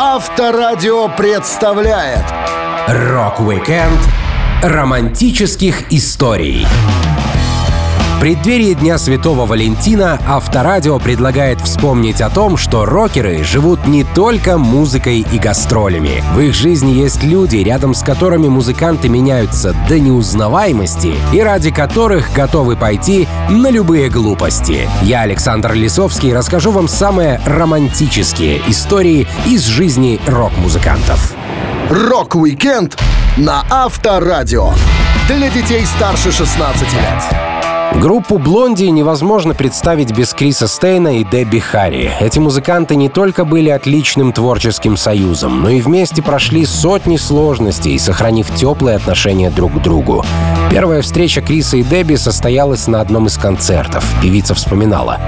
Авторадио представляет Рок-викенд романтических историй. Преддверии Дня Святого Валентина Авторадио предлагает вспомнить о том, что рокеры живут не только музыкой и гастролями. В их жизни есть люди, рядом с которыми музыканты меняются до неузнаваемости и ради которых готовы пойти на любые глупости. Я, Александр Лисовский, расскажу вам самые романтические истории из жизни рок-музыкантов. Рок-викенд на Авторадио. Для детей старше 16 лет. Группу «Блонди» невозможно представить без Криса Стейна и Дебби Харри. Эти музыканты не только были отличным творческим союзом, но и вместе прошли сотни сложностей, сохранив теплые отношения друг к другу. Первая встреча Криса и Дебби состоялась на одном из концертов. Певица вспоминала.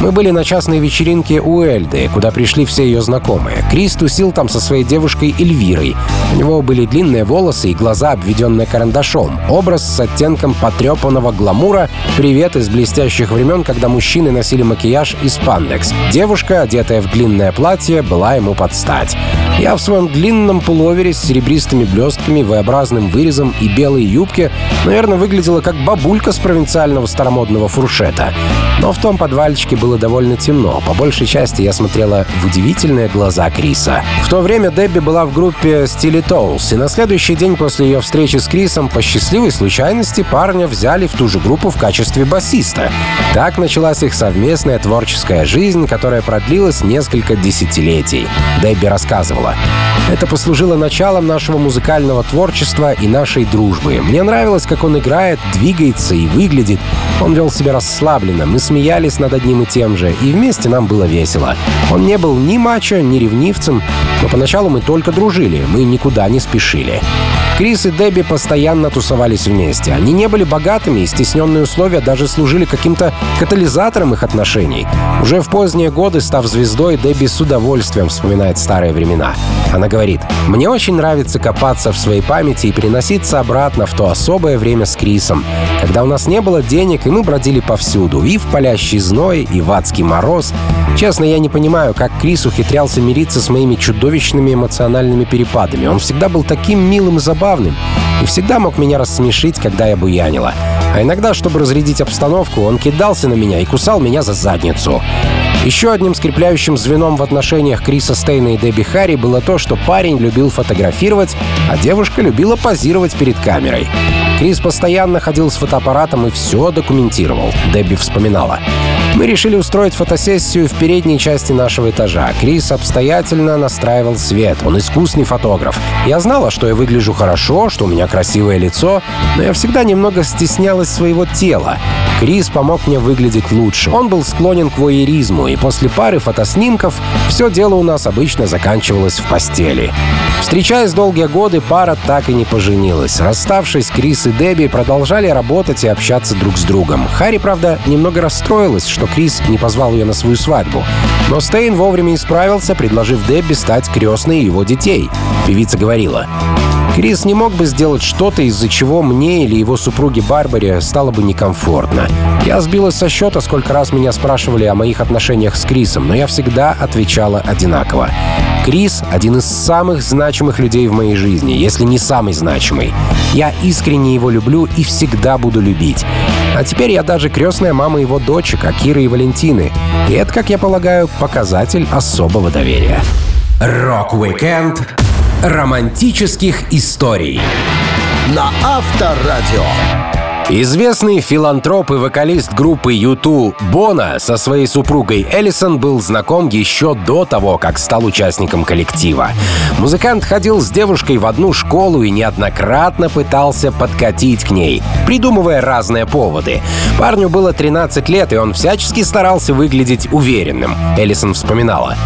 Мы были на частной вечеринке у Эльды, куда пришли все ее знакомые. Крис тусил там со своей девушкой Эльвирой. У него были длинные волосы и глаза, обведенные карандашом. Образ с оттенком потрепанного гламура «Привет из блестящих времен, когда мужчины носили макияж и спандекс». Девушка, одетая в длинное платье, была ему под стать. Я в своем длинном пуловере с серебристыми блестками, V-образным вырезом и белой юбке, наверное, выглядела как бабулька с провинциального старомодного фуршета. Но в том подвальчике было довольно темно. По большей части я смотрела в удивительные глаза Криса. В то время Дебби была в группе Стили Тоулс, и на следующий день после ее встречи с Крисом по счастливой случайности парня взяли в ту же группу в качестве басиста. Так началась их совместная творческая жизнь, которая продлилась несколько десятилетий. Дебби рассказывала. Это послужило началом нашего музыкального творчества и нашей дружбы. Мне нравилось, как он играет, двигается и выглядит. Он вел себя расслабленно, мы смеялись над одним и тем же, и вместе нам было весело. Он не был ни мачо, ни ревнивцем, но поначалу мы только дружили, мы никуда не спешили. Крис и Дебби постоянно тусовались вместе. Они не были богатыми, и стесненные условия даже служили каким-то катализатором их отношений. Уже в поздние годы, став звездой, Дебби с удовольствием вспоминает старые времена. Она говорит, «Мне очень нравится копаться в своей памяти и переноситься обратно в то особое время с Крисом, когда у нас не было денег, и мы бродили повсюду, и в палящий зной, и в адский мороз. Честно, я не понимаю, как Крис ухитрялся мириться с моими чудовищными эмоциональными перепадами. Он всегда был таким милым и забавным, и всегда мог меня рассмешить, когда я буянила. А иногда, чтобы разрядить обстановку, он кидался на меня и кусал меня за задницу. Еще одним скрепляющим звеном в отношениях Криса Стейна и Дебби Харри было то, что парень любил фотографировать, а девушка любила позировать перед камерой. Крис постоянно ходил с фотоаппаратом и все документировал. Дебби вспоминала. Мы решили устроить фотосессию в передней части нашего этажа. Крис обстоятельно настраивал свет. Он искусный фотограф. Я знала, что я выгляжу хорошо, что у меня красивое лицо, но я всегда немного стеснялась своего тела. Крис помог мне выглядеть лучше. Он был склонен к воеризму, и после пары фотоснимков все дело у нас обычно заканчивалось в постели. Встречаясь долгие годы, пара так и не поженилась. Расставшись, Крис и Дебби продолжали работать и общаться друг с другом. Харри, правда, немного расстроилась, что Крис не позвал ее на свою свадьбу. Но Стейн вовремя исправился, предложив Дебби стать крестной его детей. Певица говорила, Крис не мог бы сделать что-то, из-за чего мне или его супруге Барбаре стало бы некомфортно. Я сбилась со счета, сколько раз меня спрашивали о моих отношениях с Крисом, но я всегда отвечала одинаково. Крис — один из самых значимых людей в моей жизни, если не самый значимый. Я искренне его люблю и всегда буду любить. А теперь я даже крестная мама его дочек, Акиры и Валентины. И это, как я полагаю, показатель особого доверия. Рок-викенд романтических историй на Авторадио. Известный филантроп и вокалист группы U2 Боно со своей супругой Эллисон был знаком еще до того, как стал участником коллектива. Музыкант ходил с девушкой в одну школу и неоднократно пытался подкатить к ней, придумывая разные поводы. Парню было 13 лет, и он всячески старался выглядеть уверенным. Эллисон вспоминала.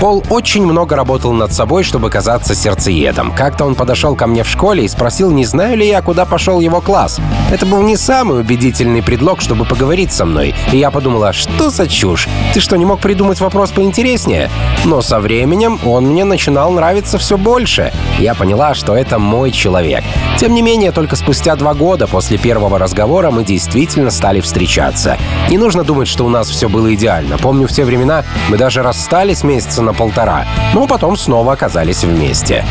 Пол очень много работал над собой, чтобы казаться сердцеедом. Как-то он подошел ко мне в школе и спросил, не знаю ли я, куда пошел его класс. Это был не самый убедительный предлог, чтобы поговорить со мной. И я подумала, что за чушь? Ты что, не мог придумать вопрос поинтереснее? Но со временем он мне начинал нравиться все больше. Я поняла, что это мой человек. Тем не менее, только спустя два года после первого разговора мы действительно стали встречаться. Не нужно думать, что у нас все было идеально. Помню, в те времена мы даже расстались месяца на полтора, но потом снова оказались вместе.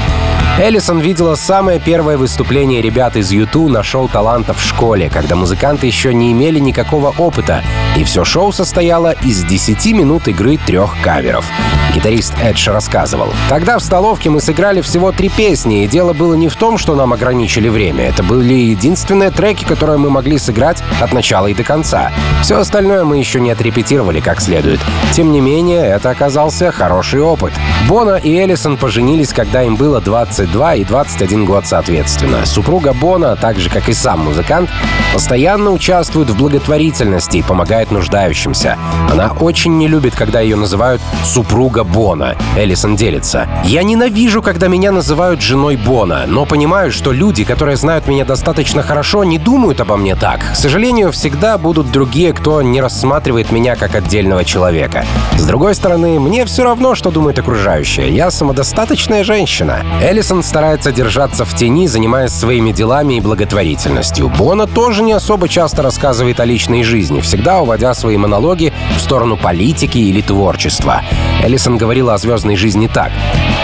Эллисон видела самое первое выступление ребят из Юту на шоу талантов в школе, когда музыканты еще не имели никакого опыта, и все шоу состояло из 10 минут игры трех каверов. Гитарист Эдж рассказывал. «Тогда в столовке мы сыграли всего три песни, и дело было не в том, что нам ограничили время. Это были единственные треки, которые мы могли сыграть от начала и до конца. Все остальное мы еще не отрепетировали как следует. Тем не менее, это оказался хороший опыт. Бона и Эллисон поженились, когда им было 22 и 21 год соответственно. Супруга Бона, так же как и сам музыкант, постоянно участвует в благотворительности и помогает нуждающимся. Она очень не любит, когда ее называют «супруга Бона». Эллисон делится. «Я ненавижу, когда меня называют женой Бона, но понимаю, что люди, которые знают меня достаточно хорошо, не думают обо мне так. К сожалению, всегда будут другие, кто не рассматривает меня как отдельного человека. С другой стороны, мне все равно, что думают окружающие. Я самодостаточная женщина. Эллисон старается держаться в тени, занимаясь своими делами и благотворительностью. Бона тоже не особо часто рассказывает о личной жизни, всегда уводя свои монологи в сторону политики или творчества. Эллисон говорила о звездной жизни так.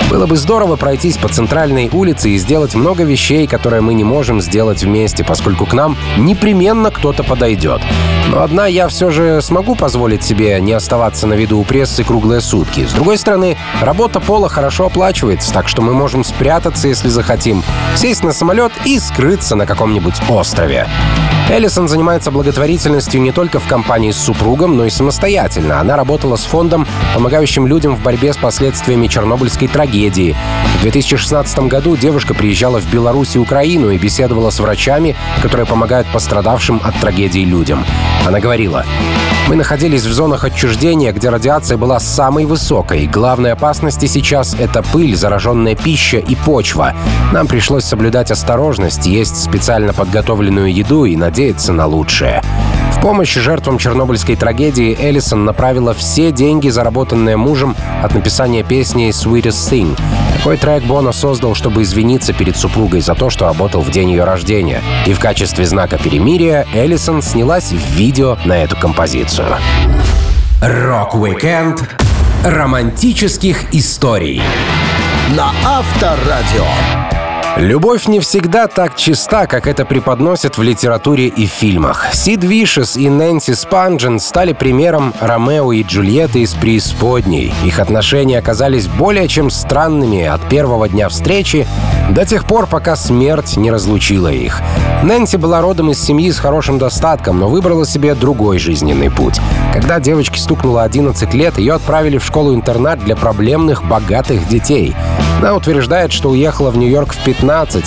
«Было бы здорово пройтись по центральной улице и сделать много вещей, которые мы не можем сделать вместе, поскольку к нам непременно кто-то подойдет. Но одна я все же смогу позволить себе не оставаться на виду у прессы круглые сутки. С другой стороны, работа Пола хорошо оплачивается, так что мы можем спрятаться, если захотим, сесть на самолет и скрыться на каком-нибудь острове. Эллисон занимается благотворительностью не только в компании с супругом, но и самостоятельно. Она работала с фондом, помогающим людям в борьбе с последствиями Чернобыльской трагедии. В 2016 году девушка приезжала в Беларусь и Украину и беседовала с врачами, которые помогают пострадавшим от трагедии людям. Она говорила, мы находились в зонах отчуждения, где радиация была самой высокой. Главной опасности сейчас — это пыль, зараженная пища и почва. Нам пришлось соблюдать осторожность, есть специально подготовленную еду и надеяться на лучшее. В помощь жертвам чернобыльской трагедии Эллисон направила все деньги, заработанные мужем, от написания песни «Sweetest Thing». Такой трек Бона создал, чтобы извиниться перед супругой за то, что работал в день ее рождения. И в качестве знака перемирия Эллисон снялась в видео на эту композицию. Рок-викенд романтических историй на Авторадио. Любовь не всегда так чиста, как это преподносят в литературе и фильмах. Сид Вишес и Нэнси Спанджен стали примером Ромео и Джульетты из преисподней. Их отношения оказались более чем странными от первого дня встречи до тех пор, пока смерть не разлучила их. Нэнси была родом из семьи с хорошим достатком, но выбрала себе другой жизненный путь. Когда девочке стукнуло 11 лет, ее отправили в школу-интернат для проблемных богатых детей. Она утверждает, что уехала в Нью-Йорк в 15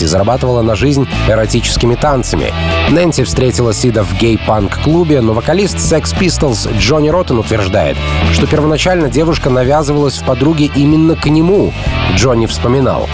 и зарабатывала на жизнь эротическими танцами. Нэнси встретила Сида в гей-панк-клубе, но вокалист Sex Pistols Джонни Роттен утверждает, что первоначально девушка навязывалась в подруге именно к нему. Джонни вспоминал.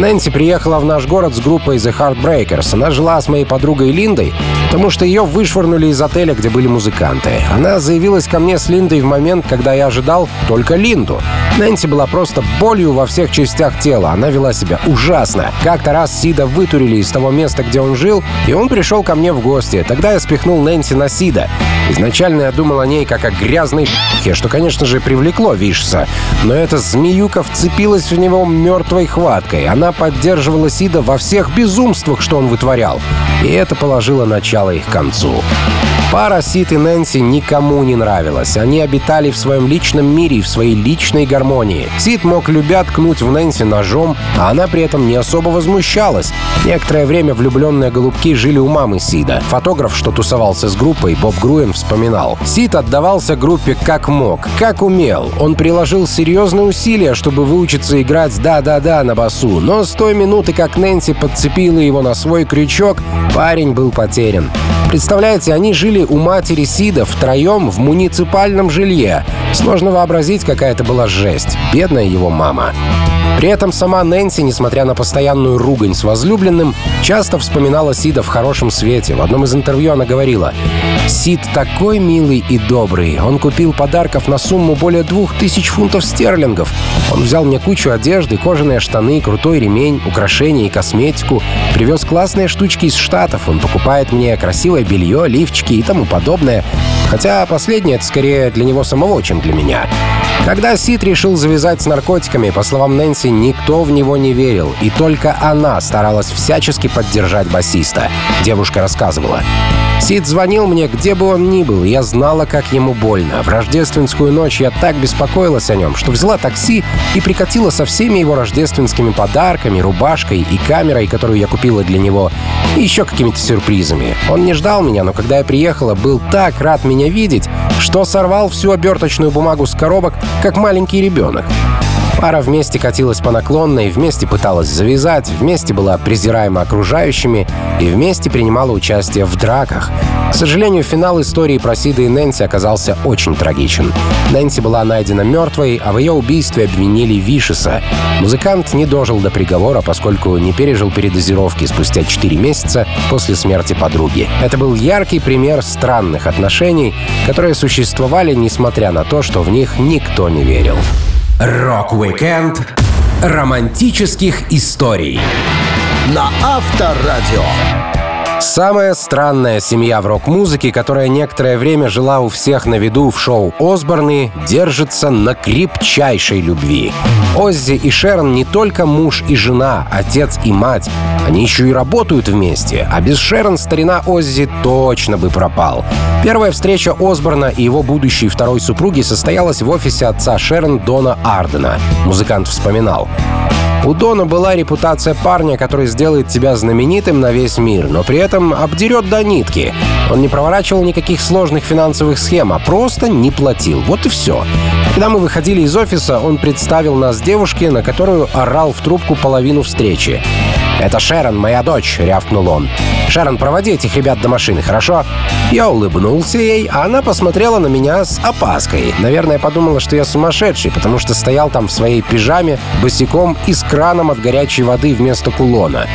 Нэнси приехала в наш город с группой The Heartbreakers. Она жила с моей подругой Линдой, потому что ее вышвырнули из отеля, где были музыканты. Она заявилась ко мне с Линдой в момент, когда я ожидал только Линду. Нэнси была просто болью во всех частях тела. Она вела себя ужасно. Как-то раз Сида вытурили из того места, где он жил, и он пришел ко мне в гости. Тогда я спихнул Нэнси на Сида. Изначально я думал о ней как о грязной п***хе, что, конечно же, привлекло Вишса. Но эта змеюка вцепилась в него мертвой хваткой. Она поддерживала Сида во всех безумствах, что он вытворял. И это положило начало их концу. Пара Сид и Нэнси никому не нравилась. Они обитали в своем личном мире и в своей личной гармонии. Сид мог любя ткнуть в Нэнси ножом, а она при этом не особо возмущалась. Некоторое время влюбленные голубки жили у мамы Сида. Фотограф, что тусовался с группой, Боб Груен вспоминал. Сид отдавался группе как мог, как умел. Он приложил серьезные усилия, чтобы выучиться играть «да-да-да» на басу, но с той минуты, как Нэнси подцепила его на свой крючок, парень был потерян. Представляете, они жили у матери Сида втроем в муниципальном жилье. Сложно вообразить, какая это была жесть. Бедная его мама. При этом сама Нэнси, несмотря на постоянную ругань с возлюбленным, часто вспоминала Сида в хорошем свете. В одном из интервью она говорила, «Сид такой милый и добрый. Он купил подарков на сумму более двух тысяч фунтов стерлингов. Он взял мне кучу одежды, кожаные штаны, крутой ремень, украшения и косметику. Привез классные штучки из Штатов. Он покупает мне красивое белье, лифчики и тому подобное. Хотя последнее — это скорее для него самого, чем для меня. Когда Сид решил завязать с наркотиками, по словам Нэнси, никто в него не верил, и только она старалась всячески поддержать басиста. Девушка рассказывала. Сид звонил мне, где бы он ни был, я знала, как ему больно. В рождественскую ночь я так беспокоилась о нем, что взяла такси и прикатила со всеми его рождественскими подарками, рубашкой и камерой, которую я купила для него, и еще какими-то сюрпризами. Он не ждал меня, но когда я приехала, был так рад меня видеть, что сорвал всю оберточную бумагу с коробок, как маленький ребенок. Пара вместе катилась по наклонной, вместе пыталась завязать, вместе была презираема окружающими и вместе принимала участие в драках. К сожалению, финал истории про Сида и Нэнси оказался очень трагичен. Нэнси была найдена мертвой, а в ее убийстве обвинили Вишеса. Музыкант не дожил до приговора, поскольку не пережил передозировки спустя 4 месяца после смерти подруги. Это был яркий пример странных отношений, которые существовали, несмотря на то, что в них никто не верил. Рок-викенд романтических историй на Авторадио. Самая странная семья в рок-музыке, которая некоторое время жила у всех на виду в шоу Осборны, держится на крепчайшей любви. Оззи и Шерон не только муж и жена, отец и мать. Они еще и работают вместе, а без Шерон старина Оззи точно бы пропал. Первая встреча Осборна и его будущей второй супруги состоялась в офисе отца Шерон Дона Ардена. Музыкант вспоминал. У Дона была репутация парня, который сделает тебя знаменитым на весь мир, но при этом обдерет до нитки. Он не проворачивал никаких сложных финансовых схем, а просто не платил. Вот и все. Когда мы выходили из офиса, он представил нас девушке, на которую орал в трубку половину встречи. «Это Шерон, моя дочь», — рявкнул он. «Шерон, проводи этих ребят до машины, хорошо?» Я улыбнулся ей, а она посмотрела на меня с опаской. Наверное, подумала, что я сумасшедший, потому что стоял там в своей пижаме, босиком и с краном от горячей воды вместо кулона.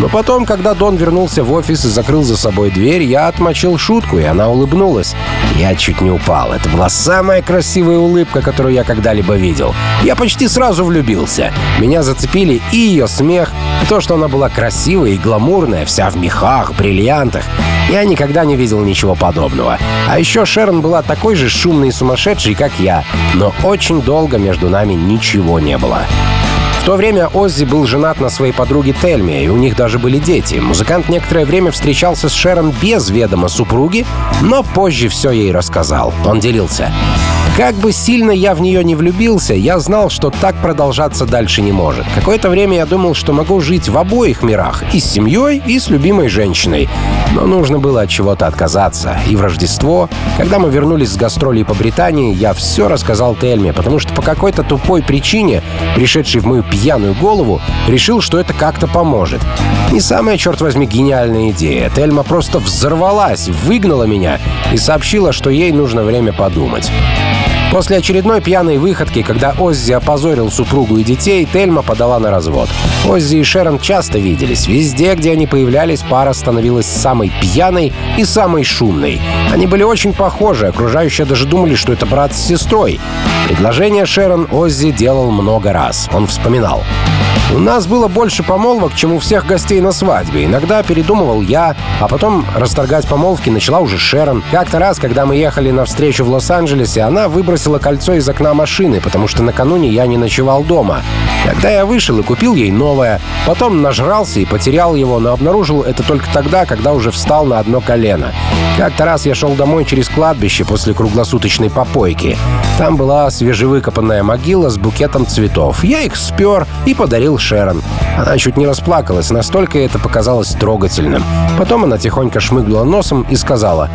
Но потом, когда Дон вернулся в офис и закрыл за собой дверь, я отмочил шутку, и она улыбнулась. Я чуть не упал. Это была самая красивая улыбка, которую я когда-либо видел. Я почти сразу влюбился. Меня зацепили и ее смех, и то, что она была красивая и гламурная, вся в мехах, бриллиантах. Я никогда не видел ничего подобного. А еще Шерон была такой же шумной и сумасшедшей, как я, но очень долго между нами ничего не было. В то время Оззи был женат на своей подруге Тельме, и у них даже были дети. Музыкант некоторое время встречался с Шерон без ведома супруги, но позже все ей рассказал. Он делился. Как бы сильно я в нее не влюбился, я знал, что так продолжаться дальше не может. Какое-то время я думал, что могу жить в обоих мирах, и с семьей, и с любимой женщиной. Но нужно было от чего-то отказаться. И в Рождество, когда мы вернулись с гастролей по Британии, я все рассказал Тельме, потому что по какой-то тупой причине, пришедшей в мою пьяную голову, решил, что это как-то поможет. Не самая, черт возьми, гениальная идея. Тельма просто взорвалась, выгнала меня и сообщила, что ей нужно время подумать. После очередной пьяной выходки, когда Оззи опозорил супругу и детей, Тельма подала на развод. Оззи и Шерон часто виделись. Везде, где они появлялись, пара становилась самой пьяной и самой шумной. Они были очень похожи, окружающие даже думали, что это брат с сестрой. Предложение Шерон Оззи делал много раз. Он вспоминал. У нас было больше помолвок, чем у всех гостей на свадьбе. Иногда передумывал я, а потом расторгать помолвки начала уже Шерон. Как-то раз, когда мы ехали на встречу в Лос-Анджелесе, она выбросила кольцо из окна машины, потому что накануне я не ночевал дома. Когда я вышел и купил ей новое, потом нажрался и потерял его, но обнаружил это только тогда, когда уже встал на одно колено. Как-то раз я шел домой через кладбище после круглосуточной попойки. Там была свежевыкопанная могила с букетом цветов. Я их спер и подарил Шерон. Она чуть не расплакалась, настолько это показалось трогательным. Потом она тихонько шмыгнула носом и сказала,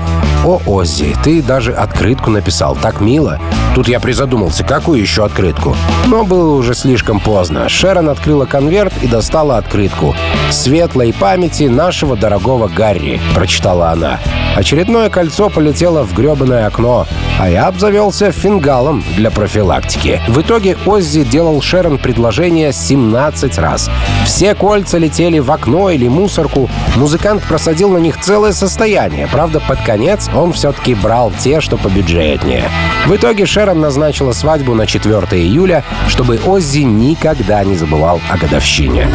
«О, Оззи, ты даже открытку написал, так мило». Тут я призадумался, какую еще открытку? Но было уже слишком поздно. Шерон открыла конверт и достала открытку. «Светлой памяти нашего дорогого Гарри», — прочитала она. Очередное кольцо полетело в гребаное окно, а я обзавелся фингал фингалом для профилактики. В итоге Оззи делал Шерон предложение 17 раз. Все кольца летели в окно или мусорку. Музыкант просадил на них целое состояние. Правда, под конец он все-таки брал те, что побюджетнее. В итоге Шерон назначила свадьбу на 4 июля, чтобы Оззи никогда не забывал о годовщине.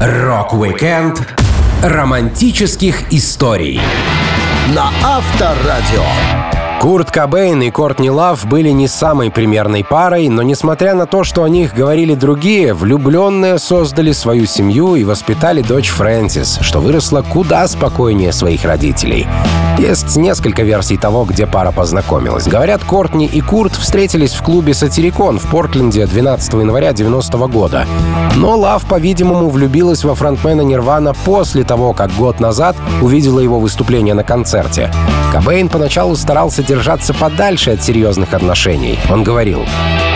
Рок-викенд романтических историй на Авторадио. Курт Кобейн и Кортни Лав были не самой примерной парой, но несмотря на то, что о них говорили другие, влюбленные создали свою семью и воспитали дочь Фрэнсис, что выросла куда спокойнее своих родителей. Есть несколько версий того, где пара познакомилась. Говорят, Кортни и Курт встретились в клубе «Сатирикон» в Портленде 12 января 90 года. Но Лав, по-видимому, влюбилась во фронтмена Нирвана после того, как год назад увидела его выступление на концерте. Кобейн поначалу старался держаться подальше от серьезных отношений. Он говорил,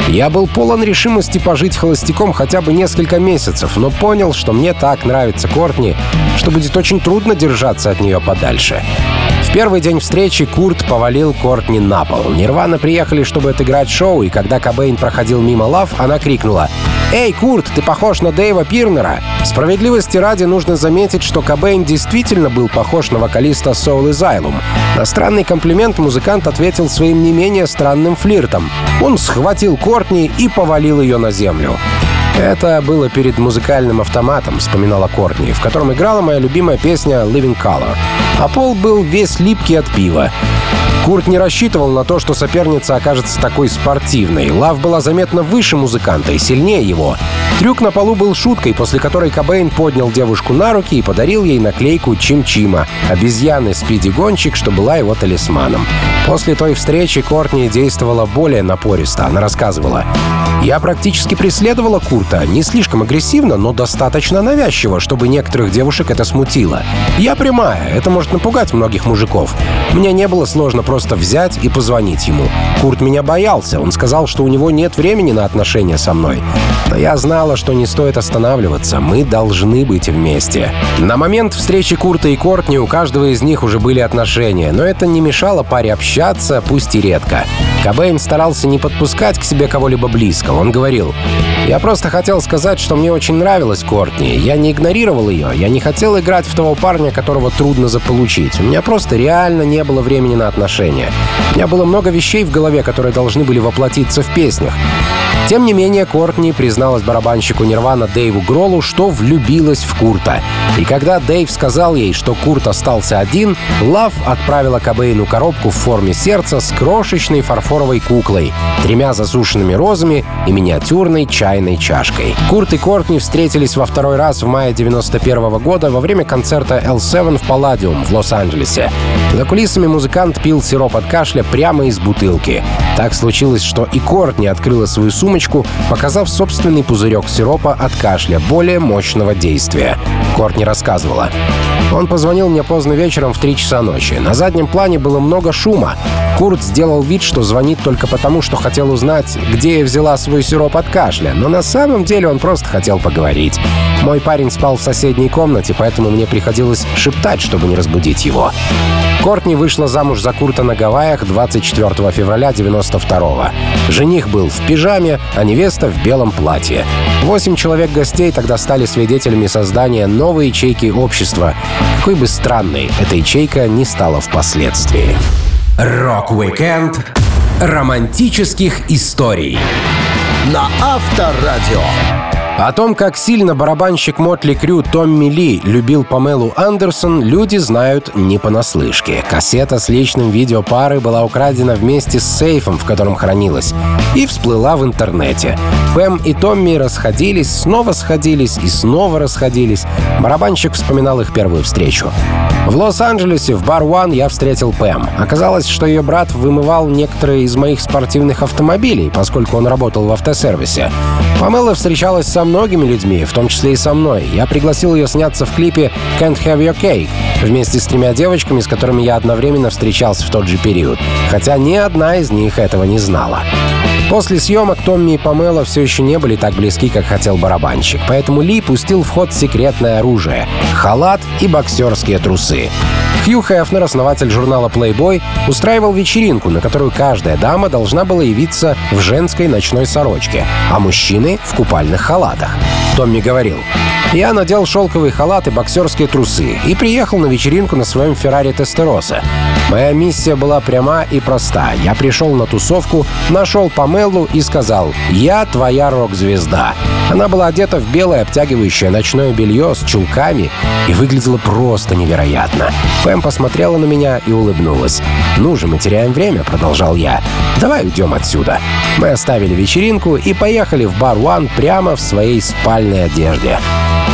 «Я был полон решимости пожить холостяком хотя бы несколько месяцев, но понял, что мне так нравится Кортни, что будет очень трудно держаться от нее подальше». Первый день встречи Курт повалил Кортни на пол. Нирвана приехали, чтобы отыграть шоу, и когда Кобейн проходил мимо Лав, она крикнула «Эй, Курт, ты похож на Дэйва Пирнера!» Справедливости ради нужно заметить, что Кобейн действительно был похож на вокалиста Soul Asylum. На странный комплимент музыкант ответил своим не менее странным флиртом. Он схватил Кортни и повалил ее на землю. Это было перед музыкальным автоматом, вспоминала Кортни, в котором играла моя любимая песня «Living Color». А пол был весь липкий от пива. Курт не рассчитывал на то, что соперница окажется такой спортивной. Лав была заметно выше музыканта и сильнее его. Трюк на полу был шуткой, после которой Кобейн поднял девушку на руки и подарил ей наклейку Чим-Чима, обезьяны Спиди-гонщик, что была его талисманом. После той встречи Кортни действовала более напористо. Она рассказывала. «Я практически преследовала Курта, не слишком агрессивно, но достаточно навязчиво, чтобы некоторых девушек это смутило. Я прямая, это может напугать многих мужиков. Мне не было сложно просто взять и позвонить ему. Курт меня боялся, он сказал, что у него нет времени на отношения со мной. Но я знала, что не стоит останавливаться, мы должны быть вместе. На момент встречи Курта и Кортни у каждого из них уже были отношения, но это не мешало паре общаться, пусть и редко. Кобейн старался не подпускать к себе кого-либо близко. Он говорил, «Я просто хотел сказать, что мне очень нравилась Кортни. Я не игнорировал ее. Я не хотел играть в того парня, которого трудно заполучить. У меня просто реально не было времени на отношения. У меня было много вещей в голове, которые должны были воплотиться в песнях. Тем не менее, Кортни призналась барабанщику Нирвана Дэйву Гролу, что влюбилась в Курта. И когда Дэйв сказал ей, что Курт остался один, Лав отправила Кобейну коробку в форме сердца с крошечной фарфоровой куклой, тремя засушенными розами и миниатюрной чайной чашкой. Курт и Кортни встретились во второй раз в мае 91 года во время концерта L7 в Палладиум в Лос-Анджелесе. За кулисами музыкант пил сироп от кашля прямо из бутылки. Так случилось, что и Кортни открыла свою сумочку, показав собственный пузырек сиропа от кашля более мощного действия. Кортни рассказывала. Он позвонил мне поздно вечером в 3 часа ночи. На заднем плане было много шума. Курт сделал вид, что звонит только потому, что хотел узнать, где я взяла свой сироп от кашля, но на самом деле он просто хотел поговорить. Мой парень спал в соседней комнате, поэтому мне приходилось шептать, чтобы не разбудить его. Кортни вышла замуж за Курта на Гавайях 24 февраля 92-го. Жених был в пижаме, а невеста в белом платье. Восемь человек гостей тогда стали свидетелями создания новой ячейки общества. Какой бы странной эта ячейка не стала впоследствии. Рок-викенд романтических историй на Авторадио. О том, как сильно барабанщик Мотли Крю Томми Ли любил Памелу Андерсон, люди знают не понаслышке. Кассета с личным видео пары была украдена вместе с сейфом, в котором хранилась, и всплыла в интернете. Пэм и Томми расходились, снова сходились и снова расходились. Барабанщик вспоминал их первую встречу. В Лос-Анджелесе в бар One я встретил Пэм. Оказалось, что ее брат вымывал некоторые из моих спортивных автомобилей, поскольку он работал в автосервисе. Памела встречалась со многими людьми, в том числе и со мной. Я пригласил ее сняться в клипе «Can't Have Your Cake» вместе с тремя девочками, с которыми я одновременно встречался в тот же период. Хотя ни одна из них этого не знала. После съемок Томми и Памела все еще не были так близки, как хотел барабанщик, поэтому Ли пустил в ход секретное оружие — халат и боксерские трусы. Хью Хефнер, основатель журнала Playboy, устраивал вечеринку, на которую каждая дама должна была явиться в женской ночной сорочке, а мужчины — в купальных халатах. Томми говорил, я надел шелковый халат и боксерские трусы и приехал на вечеринку на своем Феррари Тестероса. Моя миссия была пряма и проста. Я пришел на тусовку, нашел Памелу и сказал «Я твоя рок-звезда». Она была одета в белое обтягивающее ночное белье с чулками и выглядела просто невероятно. Пэм посмотрела на меня и улыбнулась. «Ну же, мы теряем время», — продолжал я. «Давай уйдем отсюда». Мы оставили вечеринку и поехали в бар One прямо в своей спальной одежде.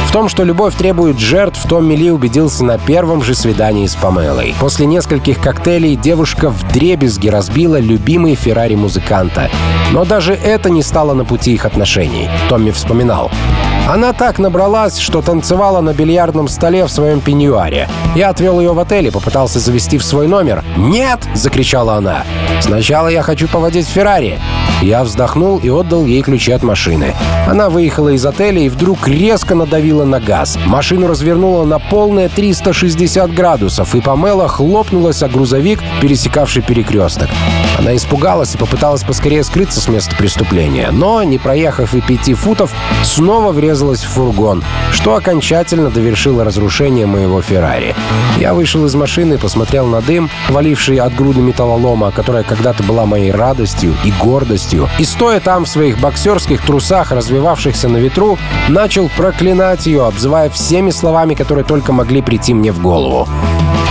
В том, что любовь требует жертв, Томми Ли убедился на первом же свидании с Памелой. После нескольких коктейлей девушка в дребезги разбила любимый Феррари музыканта. Но даже это не стало на пути их отношений. Томми вспоминал. Она так набралась, что танцевала на бильярдном столе в своем пеньюаре. Я отвел ее в отель и попытался завести в свой номер. «Нет!» — закричала она. «Сначала я хочу поводить Феррари». Я вздохнул и отдал ей ключи от машины. Она выехала из отеля и вдруг резко надавила на газ. Машину развернула на полные 360 градусов, и Памела хлопнулась о грузовик, пересекавший перекресток. Она испугалась и попыталась поскорее скрыться с места преступления, но, не проехав и пяти футов, снова врезалась в фургон, что окончательно довершило разрушение моего Феррари. Я вышел из машины посмотрел на дым, валивший от груды металлолома, которая когда-то была моей радостью и гордостью, и стоя там в своих боксерских трусах, развивавшихся на ветру, начал проклинать ее, обзывая всеми словами, которые только могли прийти мне в голову.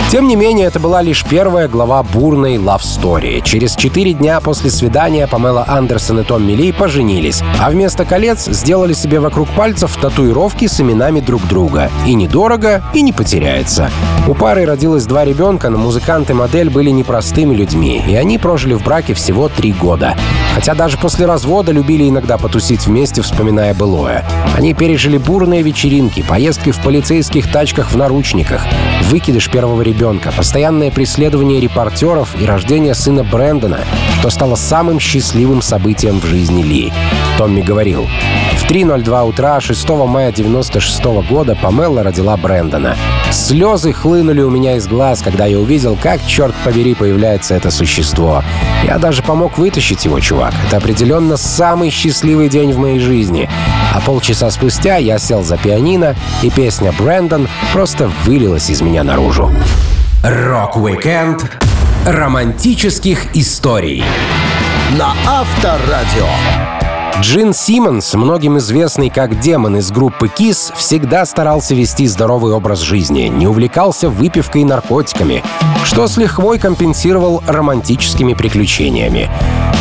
Тем не менее, это была лишь первая глава бурной лав-стори. Через четыре дня после свидания Памела Андерсон и Томми Ли поженились, а вместо колец сделали себе вокруг пальцев татуировки с именами друг друга. И недорого, и не потеряется. У пары родилось два ребенка, но музыкант и модель были непростыми людьми, и они прожили в браке всего три года. Хотя даже после развода любили иногда потусить вместе, вспоминая былое. Они пережили бурные вечеринки, поездки в полицейских тачках в наручниках, выкидыш первого ребенка, постоянное преследование репортеров и рождение сына Брэндона, что стало самым счастливым событием в жизни Ли. Томми говорил, в 3.02 утра 6 мая 96 года Памела родила Брэндона. Слезы хлынули у меня из глаз, когда я увидел, как, черт побери, появляется это существо. Я даже помог вытащить его, чувак. Это определенно самый счастливый день в моей жизни. А полчаса спустя я сел за пианино, и песня «Брэндон» просто вылилась из меня наружу. Рок-викенд романтических историй на Авторадио. Джин Симмонс, многим известный как демон из группы Kiss, всегда старался вести здоровый образ жизни, не увлекался выпивкой и наркотиками, что с лихвой компенсировал романтическими приключениями.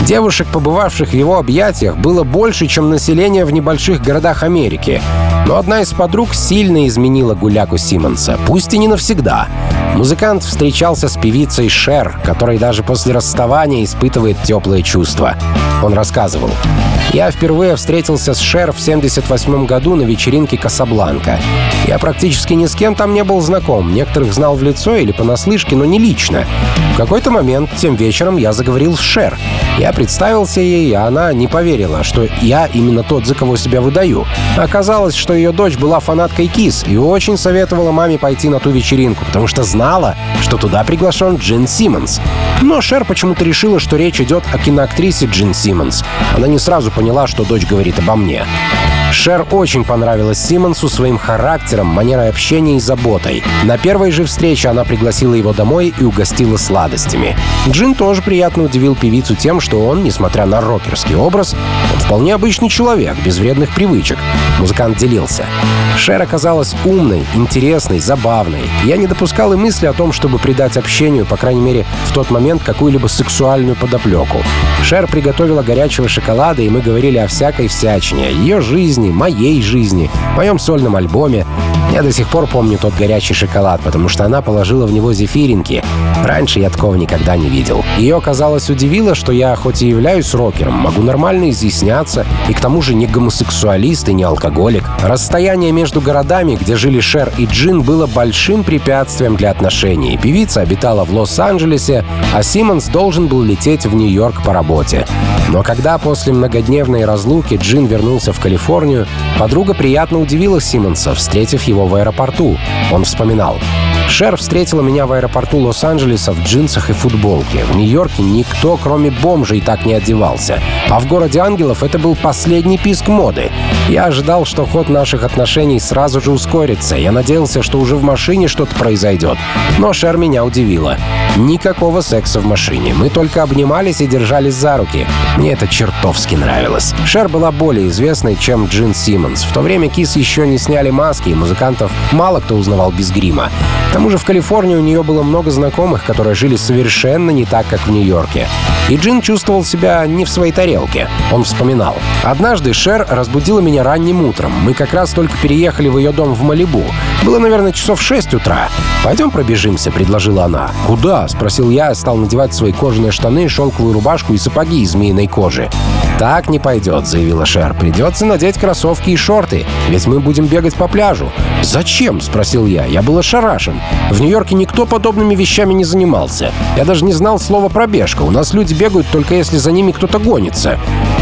Девушек, побывавших в его объятиях, было больше, чем население в небольших городах Америки. Но одна из подруг сильно изменила гуляку Симмонса, пусть и не навсегда. Музыкант встречался с певицей Шер, которой даже после расставания испытывает теплые чувства. Он рассказывал. «Я впервые встретился с Шер в 78 году на вечеринке «Касабланка». Я практически ни с кем там не был знаком. Некоторых знал в лицо или понаслышке, но не лично. В какой-то момент тем вечером я заговорил с Шер. Я представился ей, а она не поверила, что я именно тот, за кого себя выдаю. Оказалось, что ее дочь была фанаткой Кис и очень советовала маме пойти на ту вечеринку, потому что знала, что туда приглашен Джин Симмонс. Но Шер почему-то решила, что речь идет о киноактрисе Джин Симмонс. Она не сразу поняла, что дочь говорит обо мне. Шер очень понравилась Симмонсу своим характером, манерой общения и заботой. На первой же встрече она пригласила его домой и угостила сладостями. Джин тоже приятно удивил певицу тем, что он, несмотря на рокерский образ, он вполне обычный человек, без вредных привычек. Музыкант делился. Шер оказалась умной, интересной, забавной. Я не допускал и мысли о том, чтобы придать общению, по крайней мере, в тот момент какую-либо сексуальную подоплеку. Шер приготовила горячего шоколада, и мы говорили о всякой всячине, ее жизни, моей жизни, моем сольном альбоме. Я до сих пор помню тот горячий шоколад, потому что она положила в него зефиринки. Раньше я такого никогда не видел. Ее, казалось, удивило, что я, хоть и являюсь рокером, могу нормально изъясняться и к тому же не гомосексуалист и не алкоголик. Расстояние между городами, где жили Шер и Джин, было большим препятствием для отношений. Певица обитала в Лос-Анджелесе, а Симмонс должен был лететь в Нью-Йорк по работе. Но когда после многодневной разлуки Джин вернулся в Калифорнию, подруга приятно удивила Симмонса, встретив его в аэропорту. Он вспоминал. Шер встретила меня в аэропорту Лос-Анджелеса в джинсах и футболке. В Нью-Йорке никто, кроме бомжей, так не одевался. А в городе ангелов это был последний писк моды. Я ожидал, что ход наших отношений сразу же ускорится. Я надеялся, что уже в машине что-то произойдет. Но Шер меня удивила. Никакого секса в машине. Мы только обнимались и держались за руки. Мне это чертовски нравилось. Шер была более известной, чем Джин Симмонс. В то время Кис еще не сняли маски, и музыкантов мало кто узнавал без грима. К тому же в Калифорнии у нее было много знакомых, которые жили совершенно не так, как в Нью-Йорке. И Джин чувствовал себя не в своей тарелке. Он вспоминал. «Однажды Шер разбудила меня ранним утром. Мы как раз только переехали в ее дом в Малибу. Было, наверное, часов 6 утра. «Пойдем пробежимся», — предложила она. «Куда?» — спросил я, стал надевать свои кожаные штаны, шелковую рубашку и сапоги из змеиной кожи. «Так не пойдет», — заявила Шер. «Придется надеть кроссовки и шорты, ведь мы будем бегать по пляжу». «Зачем?» — спросил я. Я был ошарашен. В Нью-Йорке никто подобными вещами не занимался. Я даже не знал слова «пробежка». У нас люди бегают только если за ними кто-то гонится.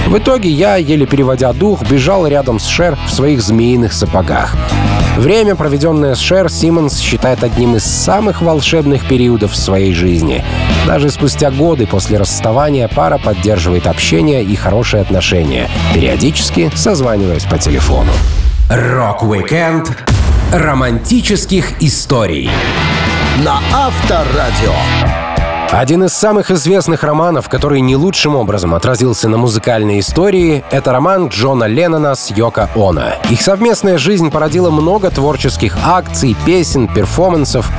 В итоге я, еле переводя дух, бежал рядом с Шер в своих змеиных сапогах. Время, проведенное с Шер, Симмонс считает одним из самых волшебных периодов в своей жизни. Даже спустя годы после расставания пара поддерживает общение и хорошие отношения, периодически созваниваясь по телефону. Rock-Weekend романтических историй на Авторадио. Один из самых известных романов, который не лучшим образом отразился на музыкальной истории, это роман Джона Леннона с Йоко Оно. Их совместная жизнь породила много творческих акций, песен, перформансов,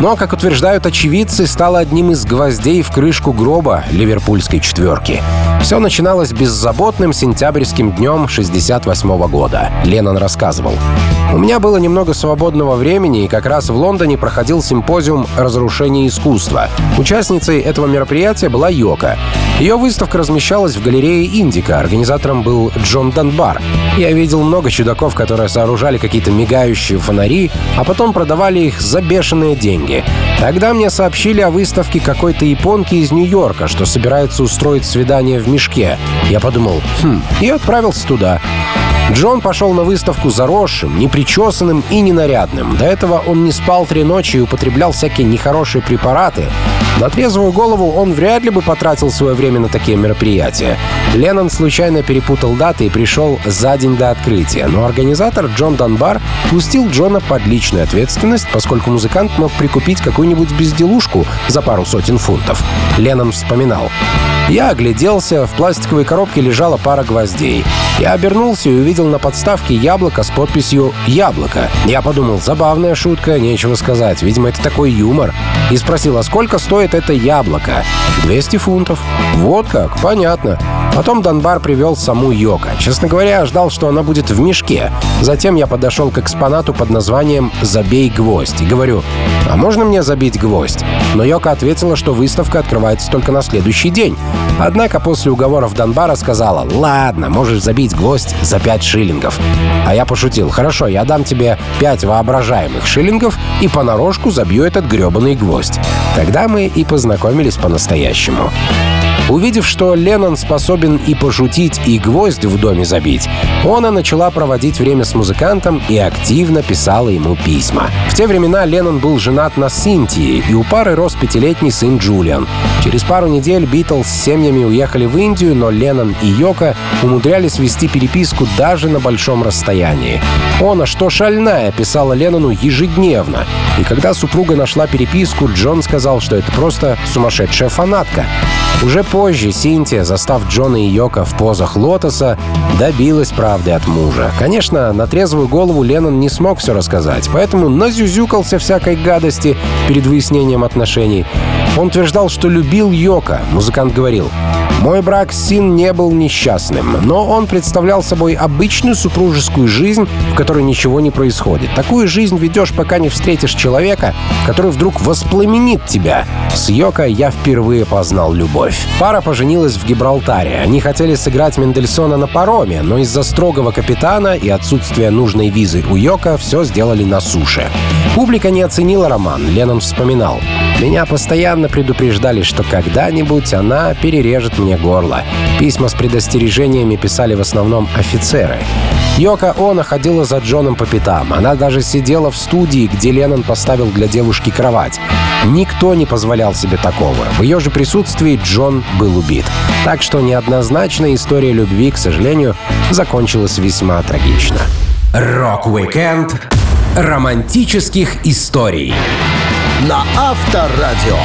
но, как утверждают очевидцы, стала одним из гвоздей в крышку гроба ливерпульской четверки. Все начиналось беззаботным сентябрьским днем 68 года. Леннон рассказывал. «У меня было немного свободного времени, и как раз в Лондоне проходил симпозиум «Разрушение искусства». Участницей этого мероприятия была Йока. Ее выставка размещалась в галерее «Индика». Организатором был Джон Данбар. Я видел много чудаков, которые сооружали какие-то мигающие фонари, а потом продавали их за бешеные деньги. Тогда мне сообщили о выставке какой-то японки из Нью-Йорка, что собирается устроить свидание в мешке. Я подумал, хм, и отправился туда. Джон пошел на выставку заросшим, непричесанным и ненарядным. До этого он не спал три ночи и употреблял всякие нехорошие препараты. На трезвую голову он вряд ли бы потратил свое время на такие мероприятия. Леннон случайно перепутал даты и пришел за день до открытия, но организатор Джон Данбар пустил Джона под личную ответственность, поскольку музыкант мог прикупить какую-нибудь безделушку за пару сотен фунтов. Леннон вспоминал. Я огляделся, в пластиковой коробке лежала пара гвоздей. Я обернулся и увидел на подставке яблоко с подписью «Яблоко». Я подумал, забавная шутка, нечего сказать, видимо, это такой юмор. И спросил, а сколько стоит это яблоко? 200 фунтов. Вот как, понятно. Потом Донбар привел саму Йока. Честно говоря, ждал, что она будет в мешке. Затем я подошел к экспонату под названием «Забей гвоздь» и говорю, а можно мне забить гвоздь? Но Йока ответила, что выставка открывается только на следующий день. Однако после уговоров Донбара сказала, ладно, можешь забить гвоздь за 5 шиллингов. А я пошутил, хорошо, я дам тебе 5 воображаемых шиллингов и понарошку забью этот гребаный гвоздь. Тогда мы и познакомились по-настоящему. Увидев, что Леннон способен и пошутить, и гвоздь в доме забить, она начала проводить время с музыкантом и активно писала ему письма. В те времена Леннон был женат на Синтии, и у пары рос пятилетний сын Джулиан. Через пару недель Битлз с семьями уехали в Индию, но Леннон и Йока умудрялись вести переписку даже на большом расстоянии. «Она что шальная», — писала Леннону ежедневно. И когда супруга нашла переписку, Джон сказал, что это просто сумасшедшая фанатка. Уже позже Синтия, застав Джона и Йока в позах лотоса, добилась правды от мужа. Конечно, на трезвую голову Леннон не смог все рассказать, поэтому назюзюкался всякой гадости перед выяснением отношений. Он утверждал, что любил Йока. Музыкант говорил, Мой брак с Син не был несчастным, но он представлял собой обычную супружескую жизнь, в которой ничего не происходит. Такую жизнь ведешь, пока не встретишь человека, который вдруг воспламенит тебя. С Йоко я впервые познал любовь. Пара поженилась в Гибралтаре. Они хотели сыграть Мендельсона на пароме, но из-за строгого капитана и отсутствия нужной визы у Йока все сделали на суше. Публика не оценила роман, Леннон вспоминал. Меня постоянно предупреждали, что когда-нибудь она перережет мне горло. Письма с предостережениями писали в основном офицеры. Йока Оно ходила за Джоном по пятам. Она даже сидела в студии, где Леннон поставил для девушки кровать. Никто не позволял себе такого. В ее же присутствии Джон был убит. Так что неоднозначная история любви, к сожалению, закончилась весьма трагично. Rock-Weekend романтических историй на Авторадио.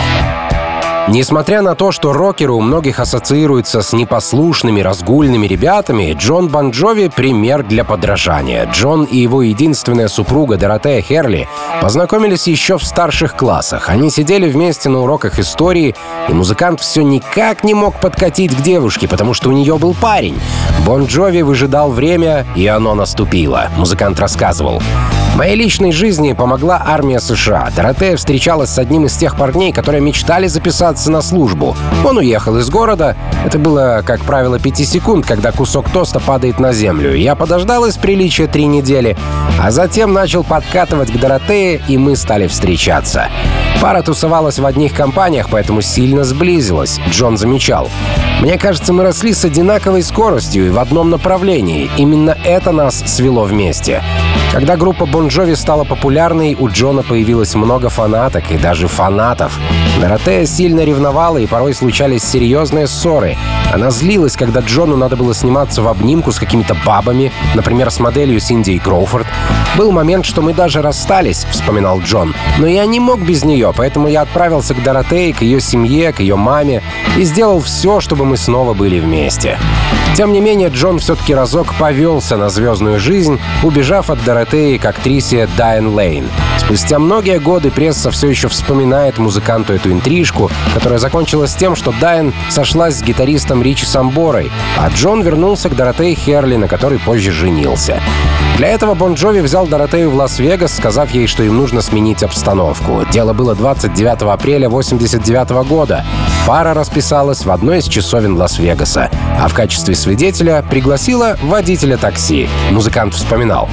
Несмотря на то, что рокеры у многих ассоциируются с непослушными, разгульными ребятами, Джон Бон Джови — пример для подражания. Джон и его единственная супруга Доротея Херли познакомились еще в старших классах. Они сидели вместе на уроках истории, и музыкант все никак не мог подкатить к девушке, потому что у нее был парень. Бон Джови выжидал время, и оно наступило. Музыкант рассказывал. Моей личной жизни помогла армия США. Доротея встречалась с одним из тех парней, которые мечтали записаться на службу. Он уехал из города. Это было, как правило, пяти секунд, когда кусок тоста падает на землю. Я подождал из приличия три недели, а затем начал подкатывать к Доротее, и мы стали встречаться. Пара тусовалась в одних компаниях, поэтому сильно сблизилась. Джон замечал. Мне кажется, мы росли с одинаковой скоростью и в одном направлении. Именно это нас свело вместе. Когда группа Бон Джови стала популярной, у Джона появилось много фанаток и даже фанатов. Доротея сильно ревновала, и порой случались серьезные ссоры. Она злилась, когда Джону надо было сниматься в обнимку с какими-то бабами, например, с моделью Синди Кроуфорд. «Был момент, что мы даже расстались», — вспоминал Джон. «Но я не мог без нее, поэтому я отправился к Доротее, к ее семье, к ее маме и сделал все, чтобы мы снова были вместе». Тем не менее, Джон все-таки разок повелся на звездную жизнь, убежав от Доротеи к актрисе Дайан Лейн. Спустя многие годы пресса все еще вспоминает музыканту эту интрижку, которая закончилась тем, что Дайан сошлась с гитаристом Ричи Самборой, а Джон вернулся к Доротее Херли, на которой позже женился. Для этого Бон Джови взял Доротею в Лас-Вегас, сказав ей, что им нужно сменить обстановку. Дело было 29 апреля 1989 года. Пара расписалась в одной из часовен Лас-Вегаса, а в качестве свидетеля пригласила водителя такси. Музыкант вспоминал.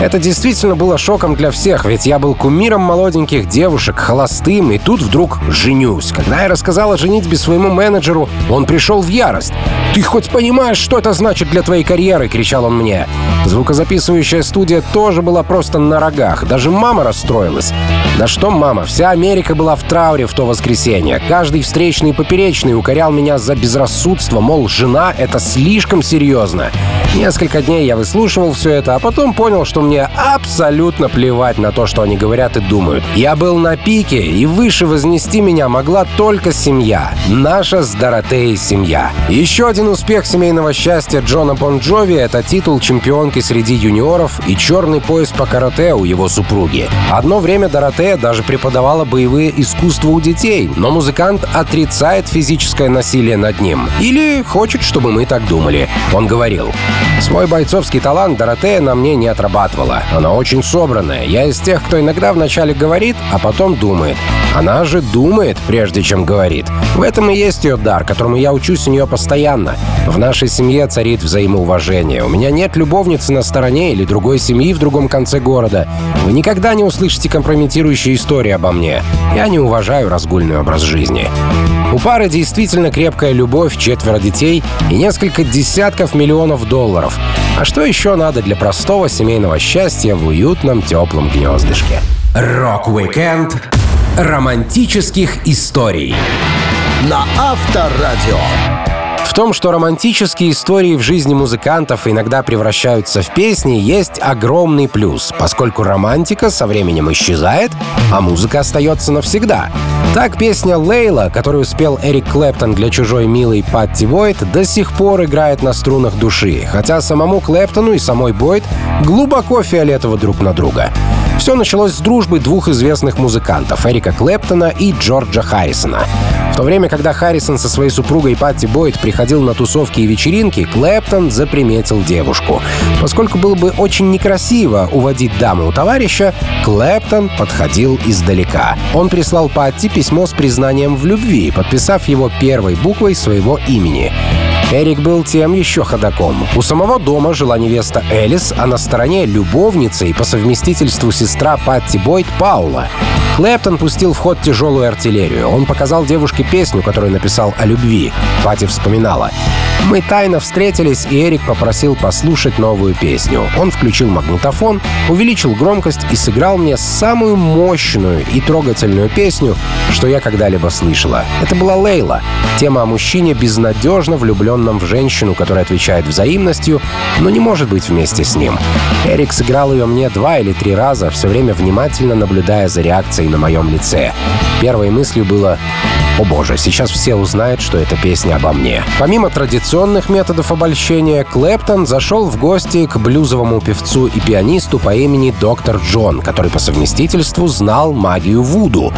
Это действительно было шоком для всех, ведь я был кумиром молоденьких девушек, холостым, и тут вдруг женюсь. Когда я рассказал о женитьбе своему менеджеру, он пришел в ярость. «Ты хоть понимаешь, что это значит для твоей карьеры?» — кричал он мне. Звукозаписывающая студия тоже была просто на рогах. Даже мама расстроилась. Да что мама, вся Америка была в трауре в то воскресенье. Каждый встречный и поперечный укорял меня за безрассудство, мол, жена — это слишком серьезно. Несколько дней я выслушивал все это, а потом понял, что мне абсолютно плевать на то, что они говорят и думают. Я был на пике, и выше вознести меня могла только семья. Наша с Доротеей семья. Еще один успех семейного счастья Джона Бон Джови — это титул чемпионки среди юниоров и черный пояс по карате у его супруги. Одно время Доротея даже преподавала боевые искусства у детей, но музыкант отрицает физическое насилие над ним. Или хочет, чтобы мы так думали. Он говорил, «Свой бойцовский талант Доротея на мне не отрабатывала. Она очень собранная. Я из тех, кто иногда вначале говорит, а потом думает. Она же думает, прежде чем говорит. В этом и есть ее дар, которому я учусь у нее постоянно. В нашей семье царит взаимоуважение. У меня нет любовницы на стороне или другой семьи в другом конце города. Вы никогда не услышите компрометирующие истории обо мне. Я не уважаю разгульный образ жизни. У пары действительно крепкая любовь, четверо детей и несколько десятков миллионов долларов. А что еще надо для простого семейного счастья в уютном теплом гнездышке? Rock-Weekend романтических историй на Авторадио. В том, что романтические истории в жизни музыкантов иногда превращаются в песни, есть огромный плюс, поскольку романтика со временем исчезает, а музыка остается навсегда. Так песня «Лейла», которую спел Эрик Клэптон для чужой милой Патти Бойт, до сих пор играет на струнах души, хотя самому Клэптону и самой Бойт глубоко фиолетово друг на друга. Все началось с дружбы двух известных музыкантов — Эрика Клэптона и Джорджа Харрисона. В то время, когда Харрисон со своей супругой Патти Бойд приходил на тусовки и вечеринки, Клэптон заприметил девушку. Поскольку было бы очень некрасиво уводить даму у товарища, Клэптон подходил издалека. Он прислал Патти письмо с признанием в любви, подписав его первой буквой своего имени. Эрик был тем еще ходаком. У самого дома жила невеста Элис, а на стороне любовница и по совместительству сестра Патти Бойд Паула. Клэптон пустил в ход тяжелую артиллерию. Он показал девушке песню, которую написал о любви. Патти вспоминала. Мы тайно встретились, и Эрик попросил послушать новую песню. Он включил магнитофон, увеличил громкость и сыграл мне самую мощную и трогательную песню, что я когда-либо слышала. Это была Лейла. Тема о мужчине, безнадежно влюбленном в женщину, которая отвечает взаимностью, но не может быть вместе с ним. Эрик сыграл ее мне два или три раза, все время внимательно наблюдая за реакцией на моем лице. Первой мыслью было «О боже, сейчас все узнают, что эта песня обо мне». Помимо традиционных методов обольщения, Клэптон зашел в гости к блюзовому певцу и пианисту по имени Доктор Джон, который по совместительству знал магию Вуду.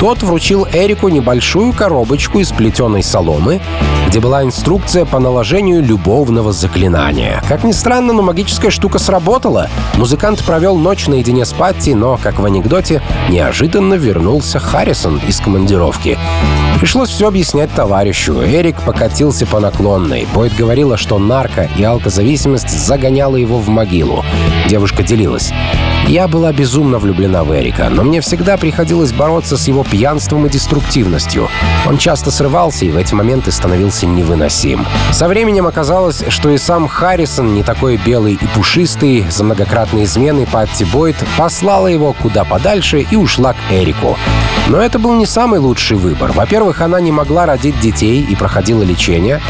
Тот вручил Эрику небольшую коробочку из плетеной соломы, где была инструкция по наложению любовного заклинания. Как ни странно, но магическая штука сработала. Музыкант провел ночь наедине с Патти, но, как в анекдоте, неожиданно вернулся Харрисон из командировки. Пришлось все объяснять товарищу. Эрик покатился по наклонной. Бойд говорила, что нарко и алкозависимость загоняла его в могилу. Девушка делилась. Я была безумно влюблена в Эрика, но мне всегда приходилось бороться с его пьянством и деструктивностью. Он часто срывался и в эти моменты становился невыносим. Со временем оказалось, что и сам Харрисон, не такой белый и пушистый, за многократные измены Патти Бойд послала его куда подальше и ушла к Эрику. Но это был не самый лучший выбор. Во-первых, она не могла родить детей и проходила лечение.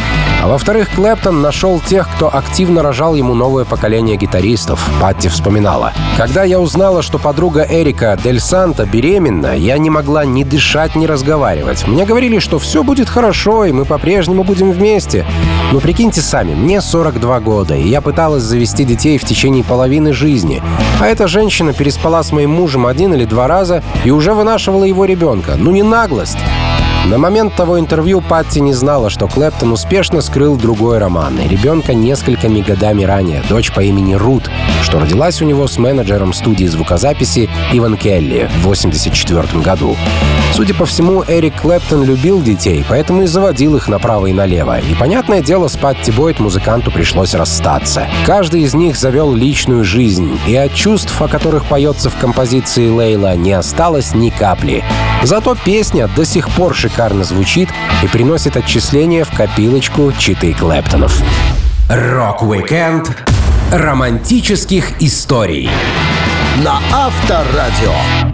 А во-вторых, Клэптон нашел тех, кто активно рожал ему новое поколение гитаристов. Патти вспоминала. «Когда я узнала, что подруга Эрика, Дель Санта, беременна, я не могла ни дышать, ни разговаривать. Мне говорили, что все будет хорошо, и мы по-прежнему будем вместе. Но прикиньте сами, мне 42 года, и я пыталась завести детей в течение половины жизни. А эта женщина переспала с моим мужем один или два раза и уже вынашивала его ребенка. Ну не наглость!» На момент того интервью Патти не знала, что Клэптон успешно скрыл другой роман и ребенка несколькими годами ранее, дочь по имени Рут, что родилась у него с менеджером студии звукозаписи Иван Келли в 1984 году. Судя по всему, Эрик Клэптон любил детей, поэтому и заводил их направо и налево. И, понятное дело, с Патти Бойт музыканту пришлось расстаться. Каждый из них завел личную жизнь, и от чувств, о которых поется в композиции Лейла, не осталось ни капли. Зато песня до сих пор шикарно звучит и приносит отчисления в копилочку четы Клэптонов. Rock-Weekend романтических историй на Авторадио.